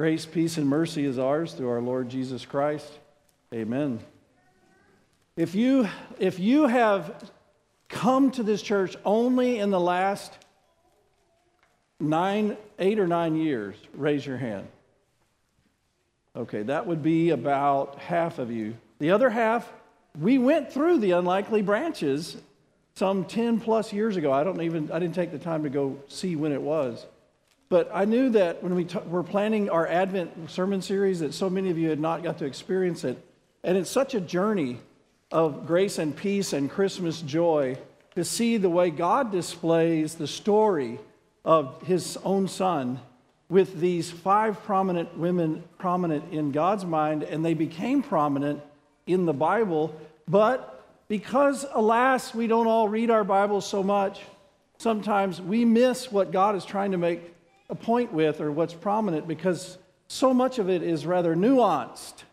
Grace, peace, and mercy is ours through our Lord Jesus Christ. Amen. If you, if you have come to this church only in the last nine, eight or nine years, raise your hand. Okay, that would be about half of you. The other half, we went through the unlikely branches some 10 plus years ago. I don't even, I didn't take the time to go see when it was. But I knew that when we t- were planning our Advent sermon series, that so many of you had not got to experience it. And it's such a journey of grace and peace and Christmas joy to see the way God displays the story of his own son with these five prominent women prominent in God's mind, and they became prominent in the Bible. But because, alas, we don't all read our Bibles so much, sometimes we miss what God is trying to make a point with or what's prominent because so much of it is rather nuanced.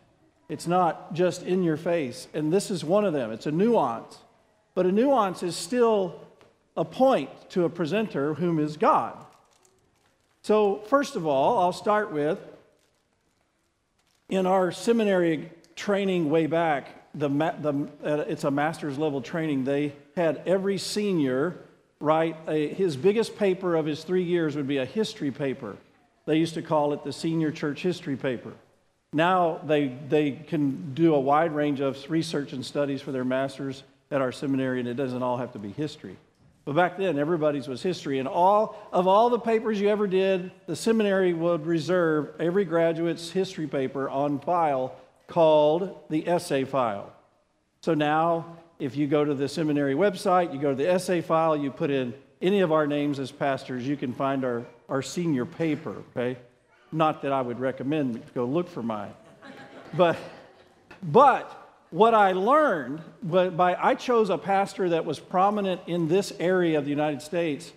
It's not just in your face. And this is one of them. It's a nuance. But a nuance is still a point to a presenter whom is God. So, first of all, I'll start with in our seminary training way back, the, the, uh, it's a master's level training, they had every senior write a, his biggest paper of his three years would be a history paper. They used to call it the senior church history paper. Now they, they can do a wide range of research and studies for their masters at our seminary, and it doesn't all have to be history. But back then, everybody's was history. And all of all the papers you ever did, the seminary would reserve every graduate's history paper on file called the essay file. So now, if you go to the seminary website, you go to the essay file, you put in any of our names as pastors, you can find our, our senior paper, okay? Not that I would recommend go look for mine. But, but what I learned, by, I chose a pastor that was prominent in this area of the United States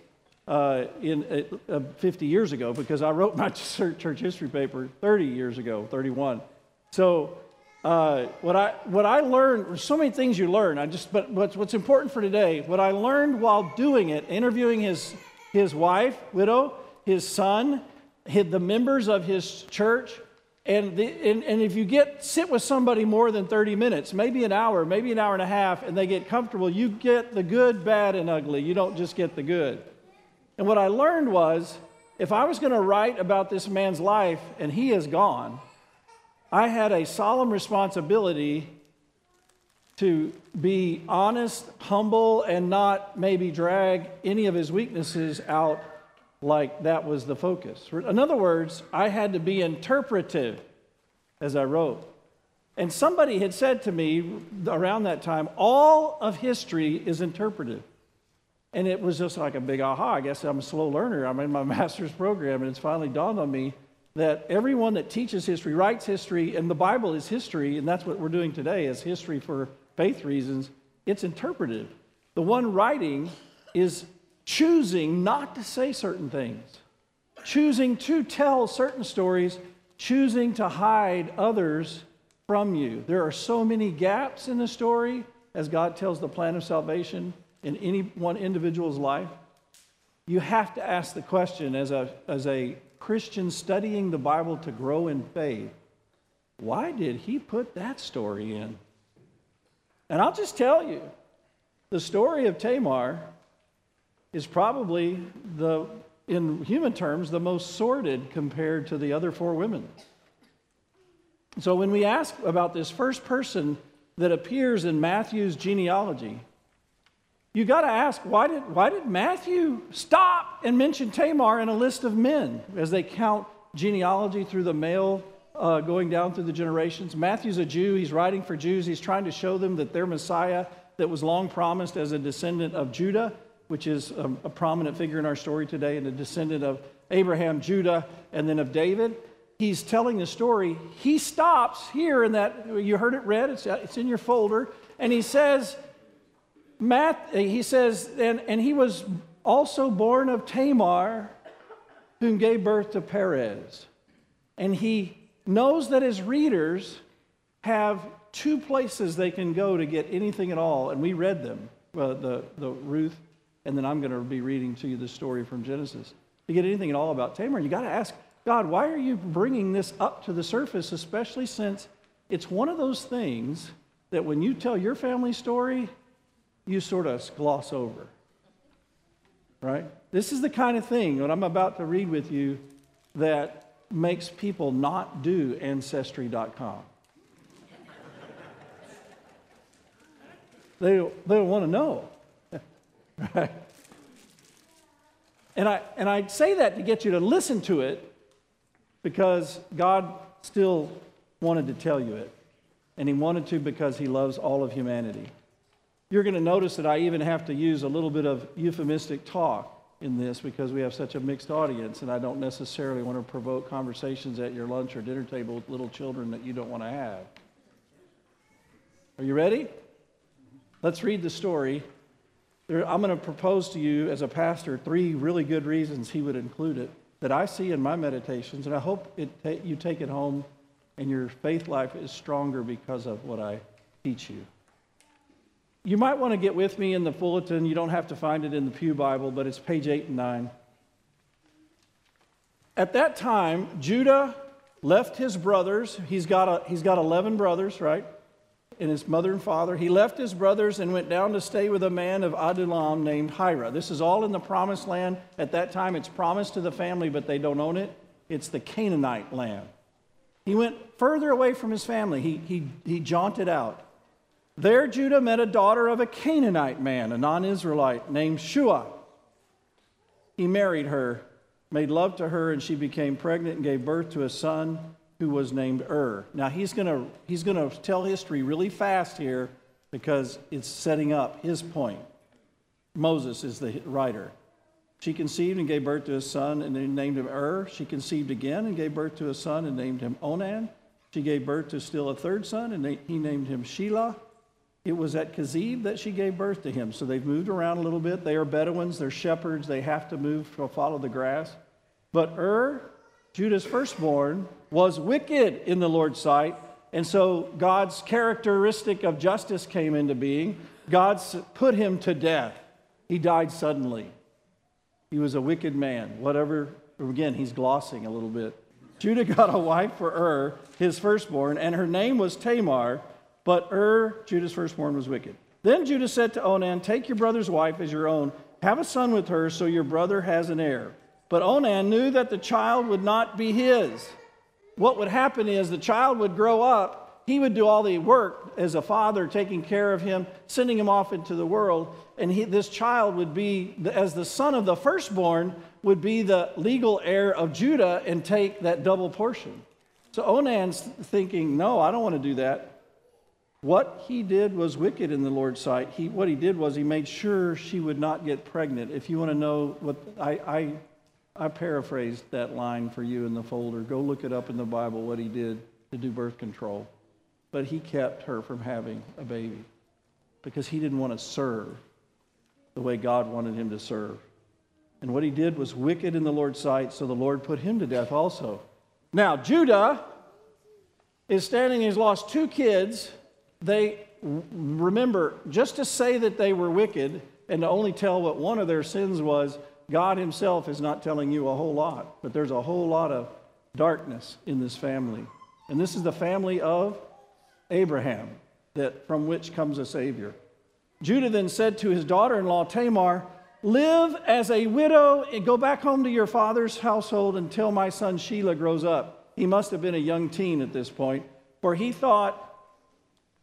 uh, in, uh, 50 years ago because I wrote my church history paper 30 years ago, 31. So uh, what, I, what I learned, so many things you learn, I just, but what's, what's important for today, what I learned while doing it, interviewing his, his wife, widow, his son, his, the members of his church, and, the, and, and if you get sit with somebody more than 30 minutes, maybe an hour, maybe an hour and a half, and they get comfortable, you get the good, bad, and ugly. You don't just get the good. And what I learned was if I was going to write about this man's life and he is gone, I had a solemn responsibility to be honest, humble, and not maybe drag any of his weaknesses out like that was the focus. In other words, I had to be interpretive as I wrote. And somebody had said to me around that time, all of history is interpretive. And it was just like a big aha. I guess I'm a slow learner. I'm in my master's program, and it's finally dawned on me that everyone that teaches history, writes history, and the Bible is history, and that's what we're doing today is history for faith reasons. It's interpretive. The one writing is choosing not to say certain things, choosing to tell certain stories, choosing to hide others from you. There are so many gaps in the story as God tells the plan of salvation in any one individual's life. You have to ask the question as a, as a Christian studying the Bible to grow in faith why did he put that story in? And I'll just tell you the story of Tamar is probably the, in human terms, the most sordid compared to the other four women. So when we ask about this first person that appears in Matthew's genealogy, you got to ask why did, why did Matthew stop and mention Tamar in a list of men as they count genealogy through the male uh, going down through the generations? Matthew's a Jew. He's writing for Jews. He's trying to show them that their Messiah that was long promised as a descendant of Judah which is a, a prominent figure in our story today and a descendant of Abraham, Judah, and then of David. He's telling the story. He stops here in that, you heard it read, it's, it's in your folder, and he says, Matt, he says, and, and he was also born of Tamar, whom gave birth to Perez. And he knows that his readers have two places they can go to get anything at all, and we read them, uh, the, the Ruth and then I'm going to be reading to you the story from Genesis. To get anything at all about Tamar, you got to ask, God, why are you bringing this up to the surface, especially since it's one of those things that when you tell your family story, you sort of gloss over. Right? This is the kind of thing, what I'm about to read with you, that makes people not do Ancestry.com. they, they don't want to know. right? And I, and I say that to get you to listen to it because God still wanted to tell you it. And He wanted to because He loves all of humanity. You're going to notice that I even have to use a little bit of euphemistic talk in this because we have such a mixed audience, and I don't necessarily want to provoke conversations at your lunch or dinner table with little children that you don't want to have. Are you ready? Let's read the story. I'm going to propose to you, as a pastor, three really good reasons he would include it that I see in my meditations, and I hope it you take it home and your faith life is stronger because of what I teach you. You might want to get with me in the bulletin. You don't have to find it in the Pew Bible, but it's page 8 and 9. At that time, Judah left his brothers. He's got, a, he's got 11 brothers, right? And his mother and father. He left his brothers and went down to stay with a man of Adullam named Hirah. This is all in the promised land. At that time, it's promised to the family, but they don't own it. It's the Canaanite land. He went further away from his family. He, he, he jaunted out. There, Judah met a daughter of a Canaanite man, a non Israelite, named Shua. He married her, made love to her, and she became pregnant and gave birth to a son who was named Ur. Now, he's going to he's going to tell history really fast here because it's setting up his point. Moses is the writer. She conceived and gave birth to a son and named him Ur. She conceived again and gave birth to a son and named him Onan. She gave birth to still a third son and he named him Shelah. It was at Kezib that she gave birth to him. So they've moved around a little bit. They are Bedouins, they're shepherds, they have to move to follow the grass. But Ur, Judah's firstborn, was wicked in the Lord's sight. And so God's characteristic of justice came into being. God put him to death. He died suddenly. He was a wicked man. Whatever, again, he's glossing a little bit. Judah got a wife for Ur, his firstborn, and her name was Tamar. But Ur, Judah's firstborn, was wicked. Then Judah said to Onan, Take your brother's wife as your own, have a son with her, so your brother has an heir. But Onan knew that the child would not be his. What would happen is the child would grow up, he would do all the work as a father, taking care of him, sending him off into the world, and he, this child would be, as the son of the firstborn, would be the legal heir of Judah and take that double portion. So Onan's thinking, No, I don't want to do that. What he did was wicked in the Lord's sight. He, what he did was he made sure she would not get pregnant. If you want to know what I, I, I paraphrased that line for you in the folder. Go look it up in the Bible what he did to do birth control. But he kept her from having a baby because he didn't want to serve the way God wanted him to serve. And what he did was wicked in the Lord's sight, so the Lord put him to death also. Now, Judah is standing, he's lost two kids they remember just to say that they were wicked and to only tell what one of their sins was, God Himself is not telling you a whole lot, but there's a whole lot of darkness in this family. And this is the family of Abraham, that from which comes a Savior. Judah then said to his daughter in law Tamar, Live as a widow and go back home to your father's household until my son Shelah grows up. He must have been a young teen at this point, for he thought,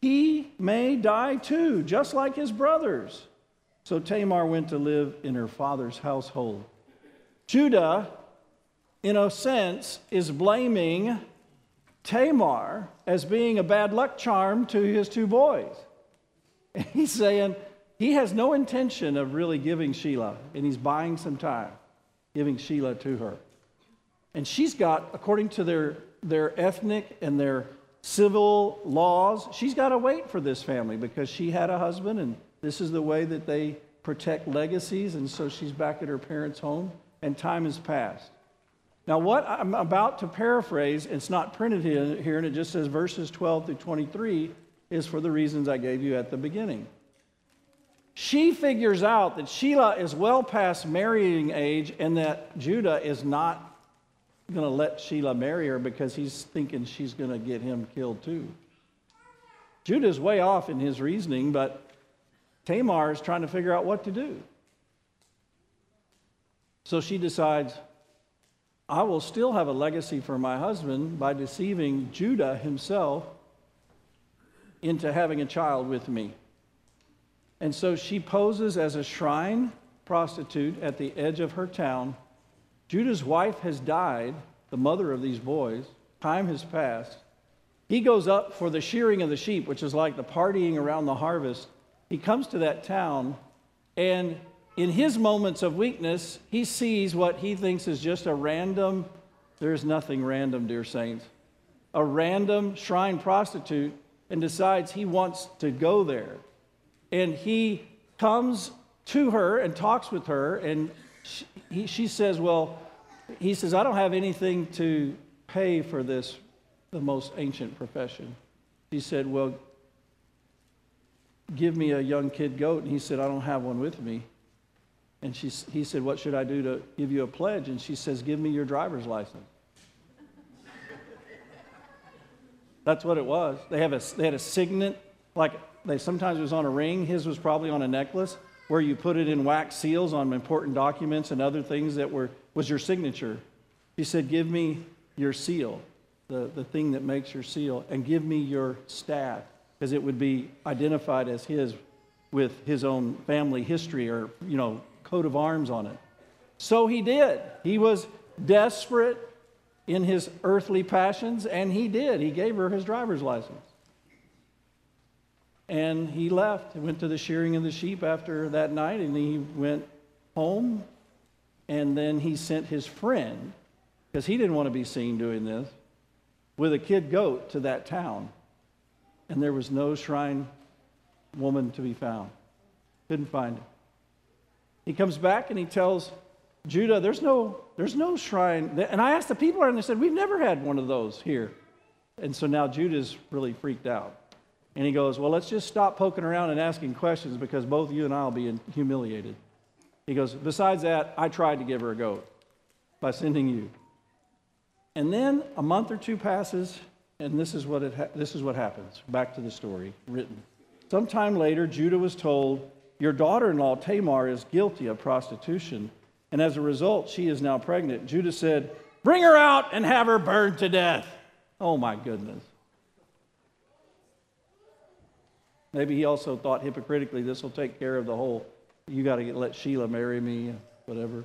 he may die too, just like his brothers. So Tamar went to live in her father's household. Judah, in a sense, is blaming Tamar as being a bad luck charm to his two boys. And he's saying he has no intention of really giving Shelah, and he's buying some time, giving Shelah to her. And she's got, according to their, their ethnic and their civil laws. She's got to wait for this family because she had a husband, and this is the way that they protect legacies. And so she's back at her parents' home, and time has passed. Now, what I'm about to paraphrase, it's not printed here, and it just says verses 12 through 23, is for the reasons I gave you at the beginning. She figures out that Shelah is well past marrying age and that Judah is not going to let Shelah marry her because he's thinking she's going to get him killed too. Judah's way off in his reasoning, but Tamar is trying to figure out what to do. So she decides, I will still have a legacy for my husband by deceiving Judah himself into having a child with me. And so she poses as a shrine prostitute at the edge of her town. Judah's wife has died, the mother of these boys. Time has passed. He goes up for the shearing of the sheep, which is like the partying around the harvest. He comes to that town, and in his moments of weakness, he sees what he thinks is just a random, there's nothing random, dear saints, a random shrine prostitute, and decides he wants to go there. And he comes to her and talks with her, and she, he, she says, Well, he says, I don't have anything to pay for this, the most ancient profession. She said, Well, give me a young kid goat. And he said, I don't have one with me. And she, he said, What should I do to give you a pledge? And she says, Give me your driver's license. That's what it was. They, have a, they had a signet, like they sometimes it was on a ring. His was probably on a necklace where you put it in wax seals on important documents and other things that were was your signature. He said, Give me your seal, the, the thing that makes your seal, and give me your staff, because it would be identified as his with his own family history or, you know, coat of arms on it. So he did. He was desperate in his earthly passions, and he did. He gave her his driver's license. And he left, he went to the shearing of the sheep after that night, and he went home. And then he sent his friend, because he didn't want to be seen doing this, with a kid goat to that town. And there was no shrine woman to be found. Couldn't find it. He comes back and he tells Judah, there's no, there's no shrine. And I asked the people, and they said, We've never had one of those here. And so now Judah's really freaked out. And he goes, Well, let's just stop poking around and asking questions because both you and I will be humiliated. He goes, Besides that, I tried to give her a goat by sending you. And then a month or two passes, and this is what, it ha- this is what happens. Back to the story written. Sometime later, Judah was told, Your daughter in law, Tamar, is guilty of prostitution, and as a result, she is now pregnant. Judah said, Bring her out and have her burned to death. Oh my goodness. Maybe he also thought hypocritically, this will take care of the whole, you got to let Shelah marry me, uh, whatever.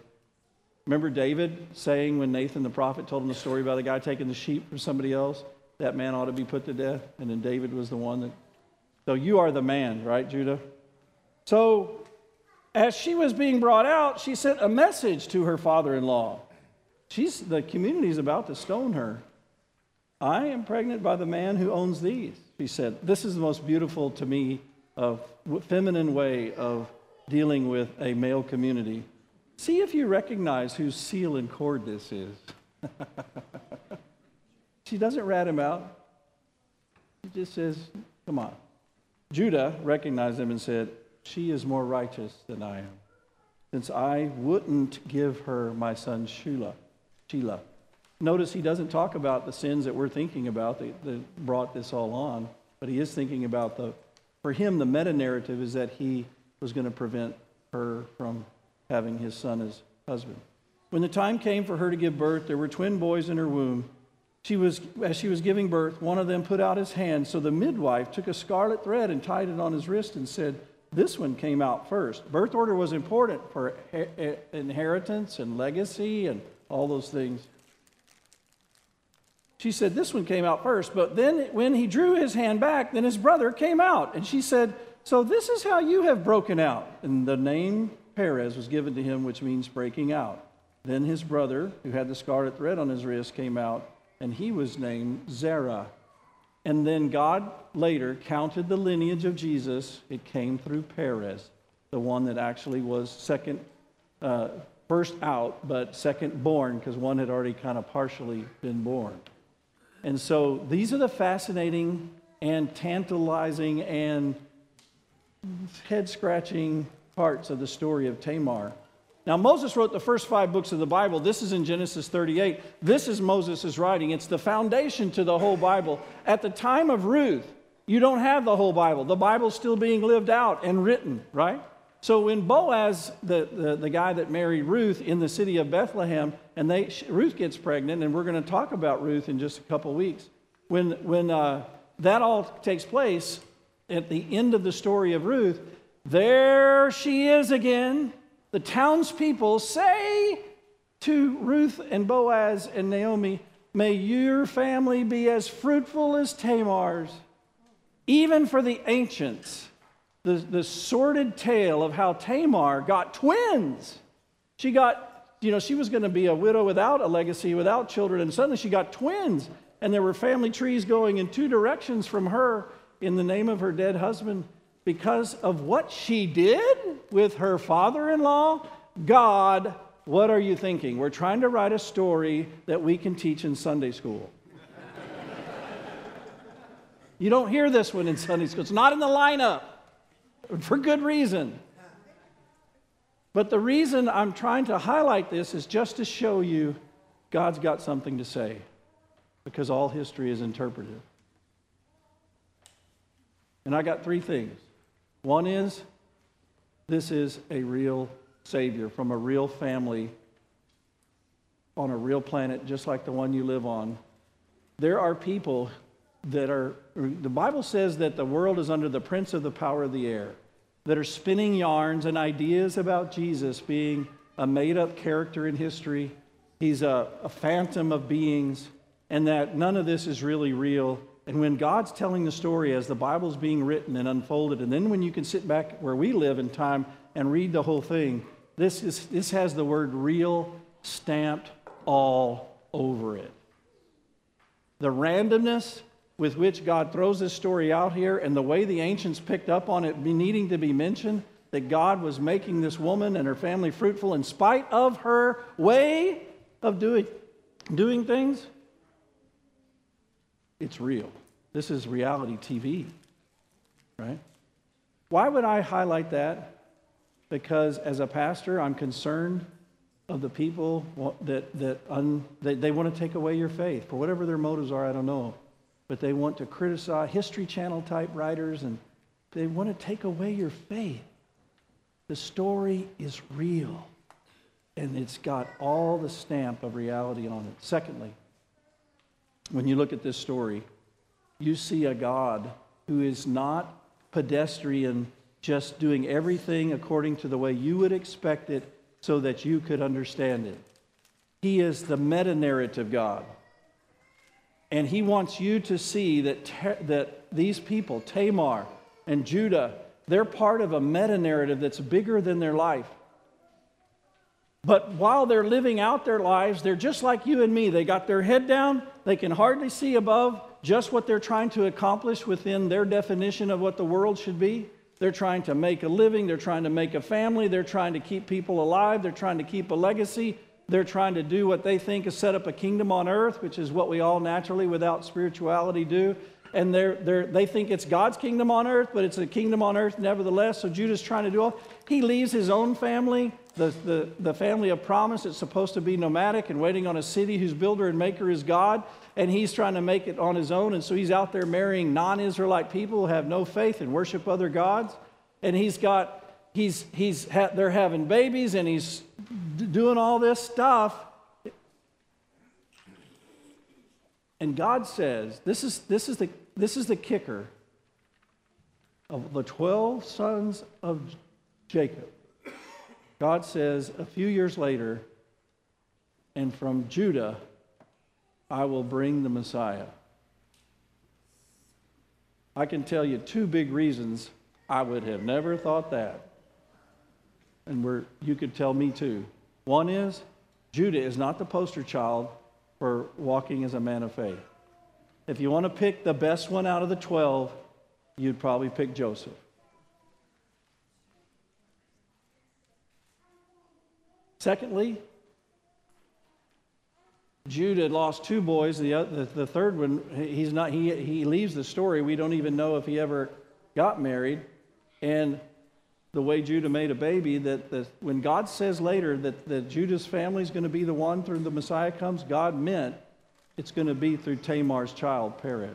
Remember David saying when Nathan the prophet told him the story about the guy taking the sheep from somebody else, that man ought to be put to death? And then David was the one that. So you are the man, right, Judah? So as she was being brought out, she sent a message to her father in law. She's, the community is about to stone her. I am pregnant by the man who owns these, she said. This is the most beautiful to me of feminine way of dealing with a male community. See if you recognize whose seal and cord this is. she doesn't rat him out. She just says, Come on. Judah recognized him and said, She is more righteous than I am, since I wouldn't give her my son Shelah. Shelah. Notice he doesn't talk about the sins that we're thinking about that, that brought this all on, but he is thinking about the, for him, the meta narrative is that he was going to prevent her from having his son as husband. When the time came for her to give birth, there were twin boys in her womb. She was, as she was giving birth, one of them put out his hand. So the midwife took a scarlet thread and tied it on his wrist and said, This one came out first. Birth order was important for inheritance and legacy and all those things. She said, This one came out first. But then when he drew his hand back, then his brother came out. And she said, So this is how you have broken out. And the name Perez was given to him, which means breaking out. Then his brother, who had the scarlet thread on his wrist, came out, and he was named Zerah. And then God later counted the lineage of Jesus. It came through Perez, the one that actually was second, uh, first out, but second born, because one had already kind of partially been born. And so these are the fascinating and tantalizing and head scratching parts of the story of Tamar. Now, Moses wrote the first five books of the Bible. This is in Genesis 38. This is Moses' writing. It's the foundation to the whole Bible. At the time of Ruth, you don't have the whole Bible. The Bible's still being lived out and written, right? So when Boaz, the, the, the, guy that married Ruth in the city of Bethlehem, and they, Ruth gets pregnant, and we're going to talk about Ruth in just a couple weeks. When, when uh, that all takes place at the end of the story of Ruth, there she is again. The townspeople say to Ruth and Boaz and Naomi, May your family be as fruitful as Tamar's. Even for the ancients, the, the sordid tale of how Tamar got twins. She got, you know, she was going to be a widow without a legacy, without children, and suddenly she got twins. And there were family trees going in two directions from her in the name of her dead husband because of what she did with her father in law. God, what are you thinking? We're trying to write a story that we can teach in Sunday school. you don't hear this one in Sunday school, it's not in the lineup for good reason. But the reason I'm trying to highlight this is just to show you God's got something to say because all history is interpretive. And I got three things. One is this is a real Savior from a real family on a real planet just like the one you live on. There are people that are, the Bible says that the world is under the prince of the power of the air, that are spinning yarns and ideas about Jesus being a made up character in history. He's a, a phantom of beings, and that none of this is really real. And when God's telling the story as the Bible's being written and unfolded, and then when you can sit back where we live in time and read the whole thing, this, is, this has the word real stamped all over it. The randomness with which God throws this story out here and the way the ancients picked up on it needing to be mentioned that God was making this woman and her family fruitful in spite of her way of doing, doing things, it's real. This is reality TV, right? Why would I highlight that? Because as a pastor, I'm concerned of the people that, that, un, that they want to take away your faith. For whatever their motives are, I don't know but they want to criticize History Channel type writers and they want to take away your faith. The story is real and it's got all the stamp of reality on it. Secondly, when you look at this story, you see a God who is not pedestrian, just doing everything according to the way you would expect it so that you could understand it. He is the meta narrative God. And he wants you to see that, that these people, Tamar and Judah, they're part of a meta narrative that's bigger than their life. But while they're living out their lives, they're just like you and me. They got their head down, they can hardly see above just what they're trying to accomplish within their definition of what the world should be. They're trying to make a living, they're trying to make a family, they're trying to keep people alive, they're trying to keep a legacy, they're trying to do what they think is set up a kingdom on earth, which is what we all naturally, without spirituality, do. And they're, they're, they think it's God's kingdom on earth, but it's a kingdom on earth nevertheless. So Judah's trying to do all. He leaves his own family, the, the, the family of promise that's supposed to be nomadic and waiting on a city whose builder and maker is God. And he's trying to make it on his own. And so he's out there marrying non Israelite people who have no faith and worship other gods. And he's got he's, he's ha- they're having babies and he's d- doing all this stuff. And God says, this is, this, is the, this is the kicker of the 12 sons of Jacob. God says a few years later, and from Judah I will bring the Messiah. I can tell you two big reasons I would have never thought that and where you could tell me too. One is Judah is not the poster child for walking as a man of faith. If you want to pick the best one out of the 12, you'd probably pick Joseph. Secondly, Judah lost two boys. The, other, the, third one, he's not, he, he leaves the story. We don't even know if he ever got married. And the way Judah made a baby, that the, when God says later that, that Judah's family is going to be the one through the Messiah comes, God meant it's going to be through Tamar's child, Perez.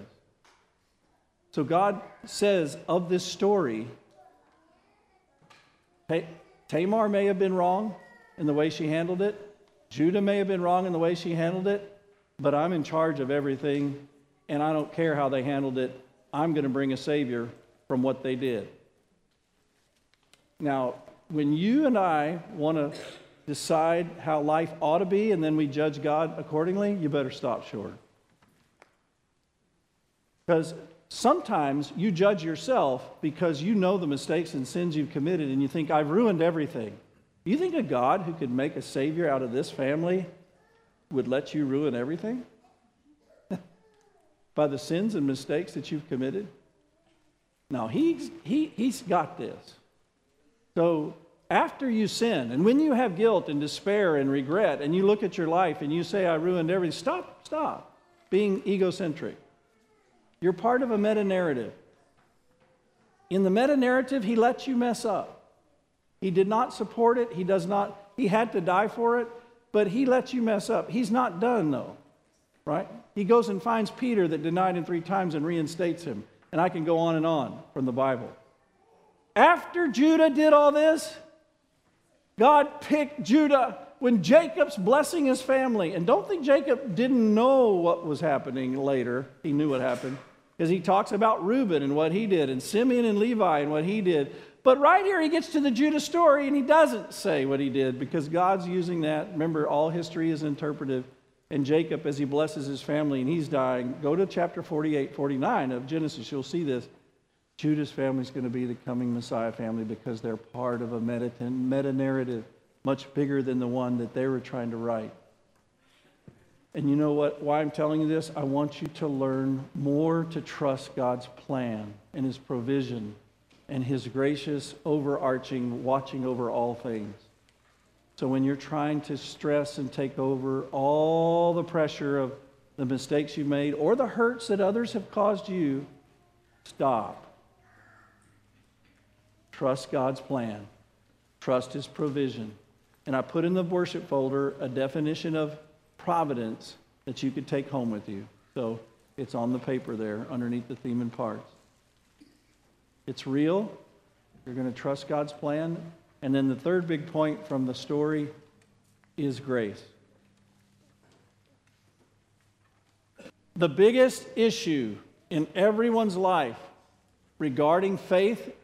So God says of this story, Tamar may have been wrong in the way she handled it. Judah may have been wrong in the way she handled it, but I'm in charge of everything, and I don't care how they handled it. I'm going to bring a Savior from what they did. Now, when you and I want to decide how life ought to be and then we judge God accordingly, you better stop short. Because sometimes you judge yourself because you know the mistakes and sins you've committed and you think, I've ruined everything. You think a God who could make a Savior out of this family would let you ruin everything? By the sins and mistakes that you've committed? No, he's, he, he's got this. So after you sin, and when you have guilt and despair and regret, and you look at your life and you say, I ruined everything, stop, stop being egocentric. You're part of a meta narrative. In the meta narrative, he lets you mess up. He did not support it. He does not, he had to die for it, but he lets you mess up. He's not done, though, right? He goes and finds Peter that denied him three times and reinstates him. And I can go on and on from the Bible. After Judah did all this, God picked Judah when Jacob's blessing his family. And don't think Jacob didn't know what was happening later. He knew what happened because he talks about Reuben and what he did, and Simeon and Levi and what he did. But right here, he gets to the Judah story and he doesn't say what he did because God's using that. Remember, all history is interpretive. And Jacob, as he blesses his family and he's dying, go to chapter 48, 49 of Genesis. You'll see this. Judah's family is going to be the coming Messiah family because they're part of a meta, narrative much bigger than the one that they were trying to write. And you know what? Why I'm telling you this? I want you to learn more to trust God's plan and His provision and His gracious, overarching, watching over all things. So when you're trying to stress and take over all the pressure of the mistakes you've made or the hurts that others have caused you, stop. Trust God's plan, trust His provision. And I put in the worship folder a definition of providence that you could take home with you. So it's on the paper there underneath the theme and parts. It's real. You're going to trust God's plan. And then the third big point from the story is grace. The biggest issue in everyone's life regarding faith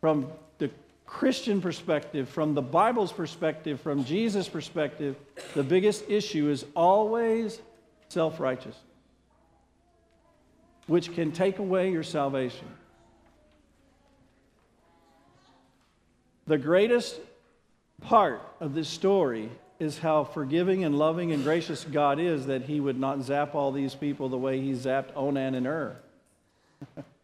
from the Christian perspective, from the Bible's perspective, from Jesus' perspective, the biggest issue is always self righteous, which can take away your salvation. The greatest part of this story is how forgiving and loving and gracious God is that He would not zap all these people the way He zapped Onan and Ur.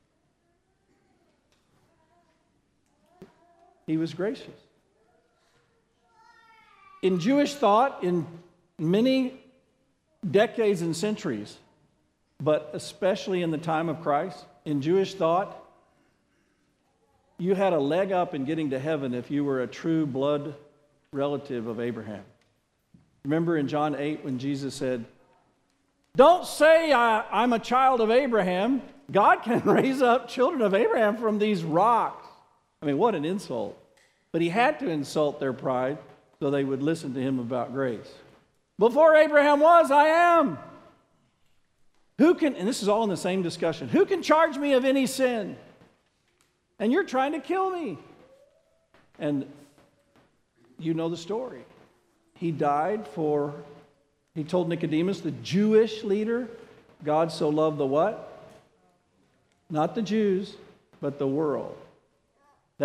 he was gracious. In Jewish thought, in many decades and centuries, but especially in the time of Christ, in Jewish thought, you had a leg up in getting to heaven if you were a true blood relative of Abraham. Remember in John 8 when Jesus said, Don't say I, am a child of Abraham. God can raise up children of Abraham from these rocks. I mean, what an insult. But he had to insult their pride so they would listen to him about grace. Before Abraham was, I am. Who can, and this is all in the same discussion, who can charge me of any sin? And you're trying to kill me. And you know the story. He died for, he told Nicodemus, the Jewish leader, God so loved the what? Not the Jews, but the world.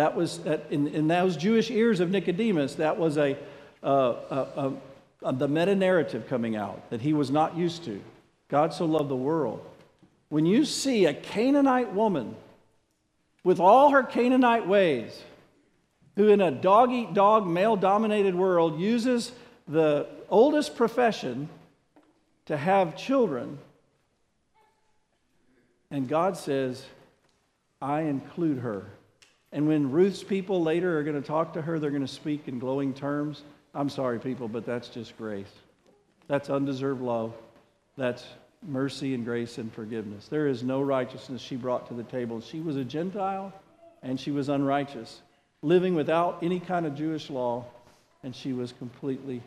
That was, in, in those Jewish ears of Nicodemus, that was a, uh, the meta narrative coming out that he was not used to. God so loved the world. When you see a Canaanite woman with all her Canaanite ways, who in a dog eat dog, male dominated world uses the oldest profession to have children, and God says, I include her And when Ruth's people later are going to talk to her, they're going to speak in glowing terms. I'm sorry, people, but that's just grace. That's undeserved love. That's mercy and grace and forgiveness. There is no righteousness she brought to the table. She was a Gentile and she was unrighteous, living without any kind of Jewish law, and she was completely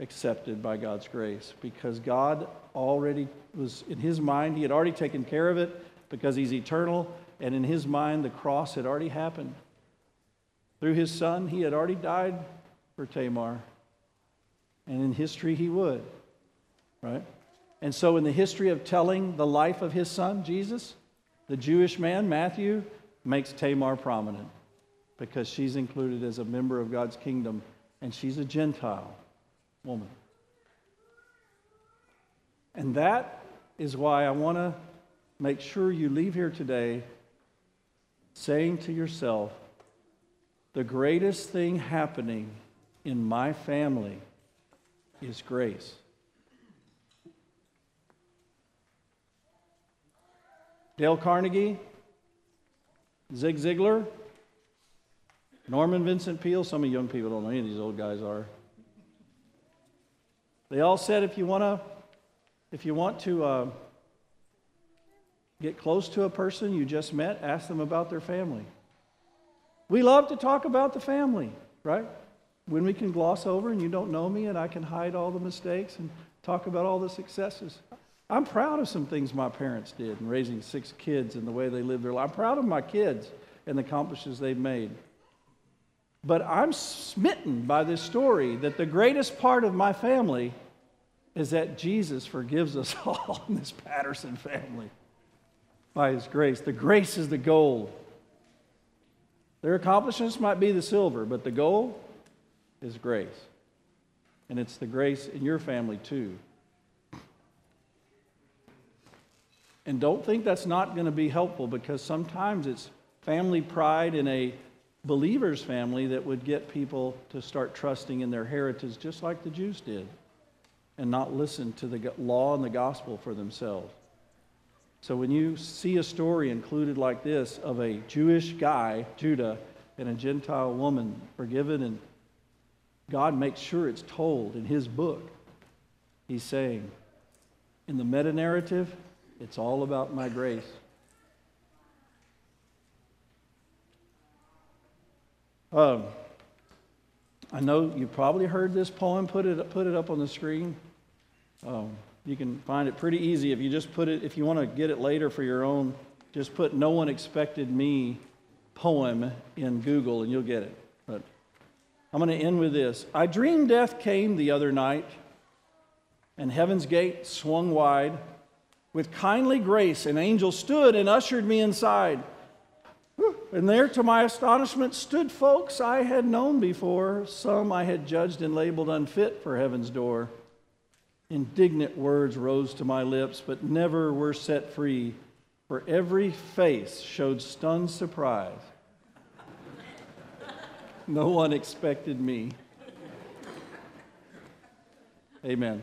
accepted by God's grace because God already was in his mind, he had already taken care of it because he's eternal, and in his mind, the cross had already happened. Through his son, he had already died for Tamar, and in history, he would, right? And so, in the history of telling the life of his son, Jesus, the Jewish man, Matthew, makes Tamar prominent because she's included as a member of God's kingdom and she's a Gentile woman. And that is why I want to make sure you leave here today saying to yourself, the greatest thing happening in my family is grace. Dale Carnegie, Zig Ziglar, Norman Vincent Peale. Some of you young people don't know any of these old guys are. They all said if you want to, if you want to uh, get close to a person you just met, ask them about their family. We love to talk about the family, right? When we can gloss over and you don't know me and I can hide all the mistakes and talk about all the successes. I'm proud of some things my parents did in raising six kids and the way they lived their life. I'm proud of my kids and the accomplishments they've made. But I'm smitten by this story that the greatest part of my family is that Jesus forgives us all in this Patterson family by his grace. The grace is the gold. Their accomplishments might be the silver, but the gold is grace. And it's the grace in your family too. And don't think that's not going to be helpful because sometimes it's family pride in a believer's family that would get people to start trusting in their heritage just like the Jews did and not listen to the law and the gospel for themselves. So when you see a story included like this of a Jewish guy, Judah, and a Gentile woman forgiven, and God makes sure it's told in his book, he's saying, in the meta narrative, it's all about my grace. Um, I know you probably heard this poem. Put it, put it up on the screen. Um, you can find it pretty easy if you just put it, if you want to get it later for your own, just put No One Expected Me poem in Google and you'll get it. But I'm going to end with this. I dreamed death came the other night and heaven's gate swung wide. With kindly grace, an angel stood and ushered me inside. And there, to my astonishment, stood folks I had known before. Some I had judged and labeled unfit for heaven's door. Indignant words rose to my lips, but never were set free, for every face showed stunned surprise. no one expected me. Amen.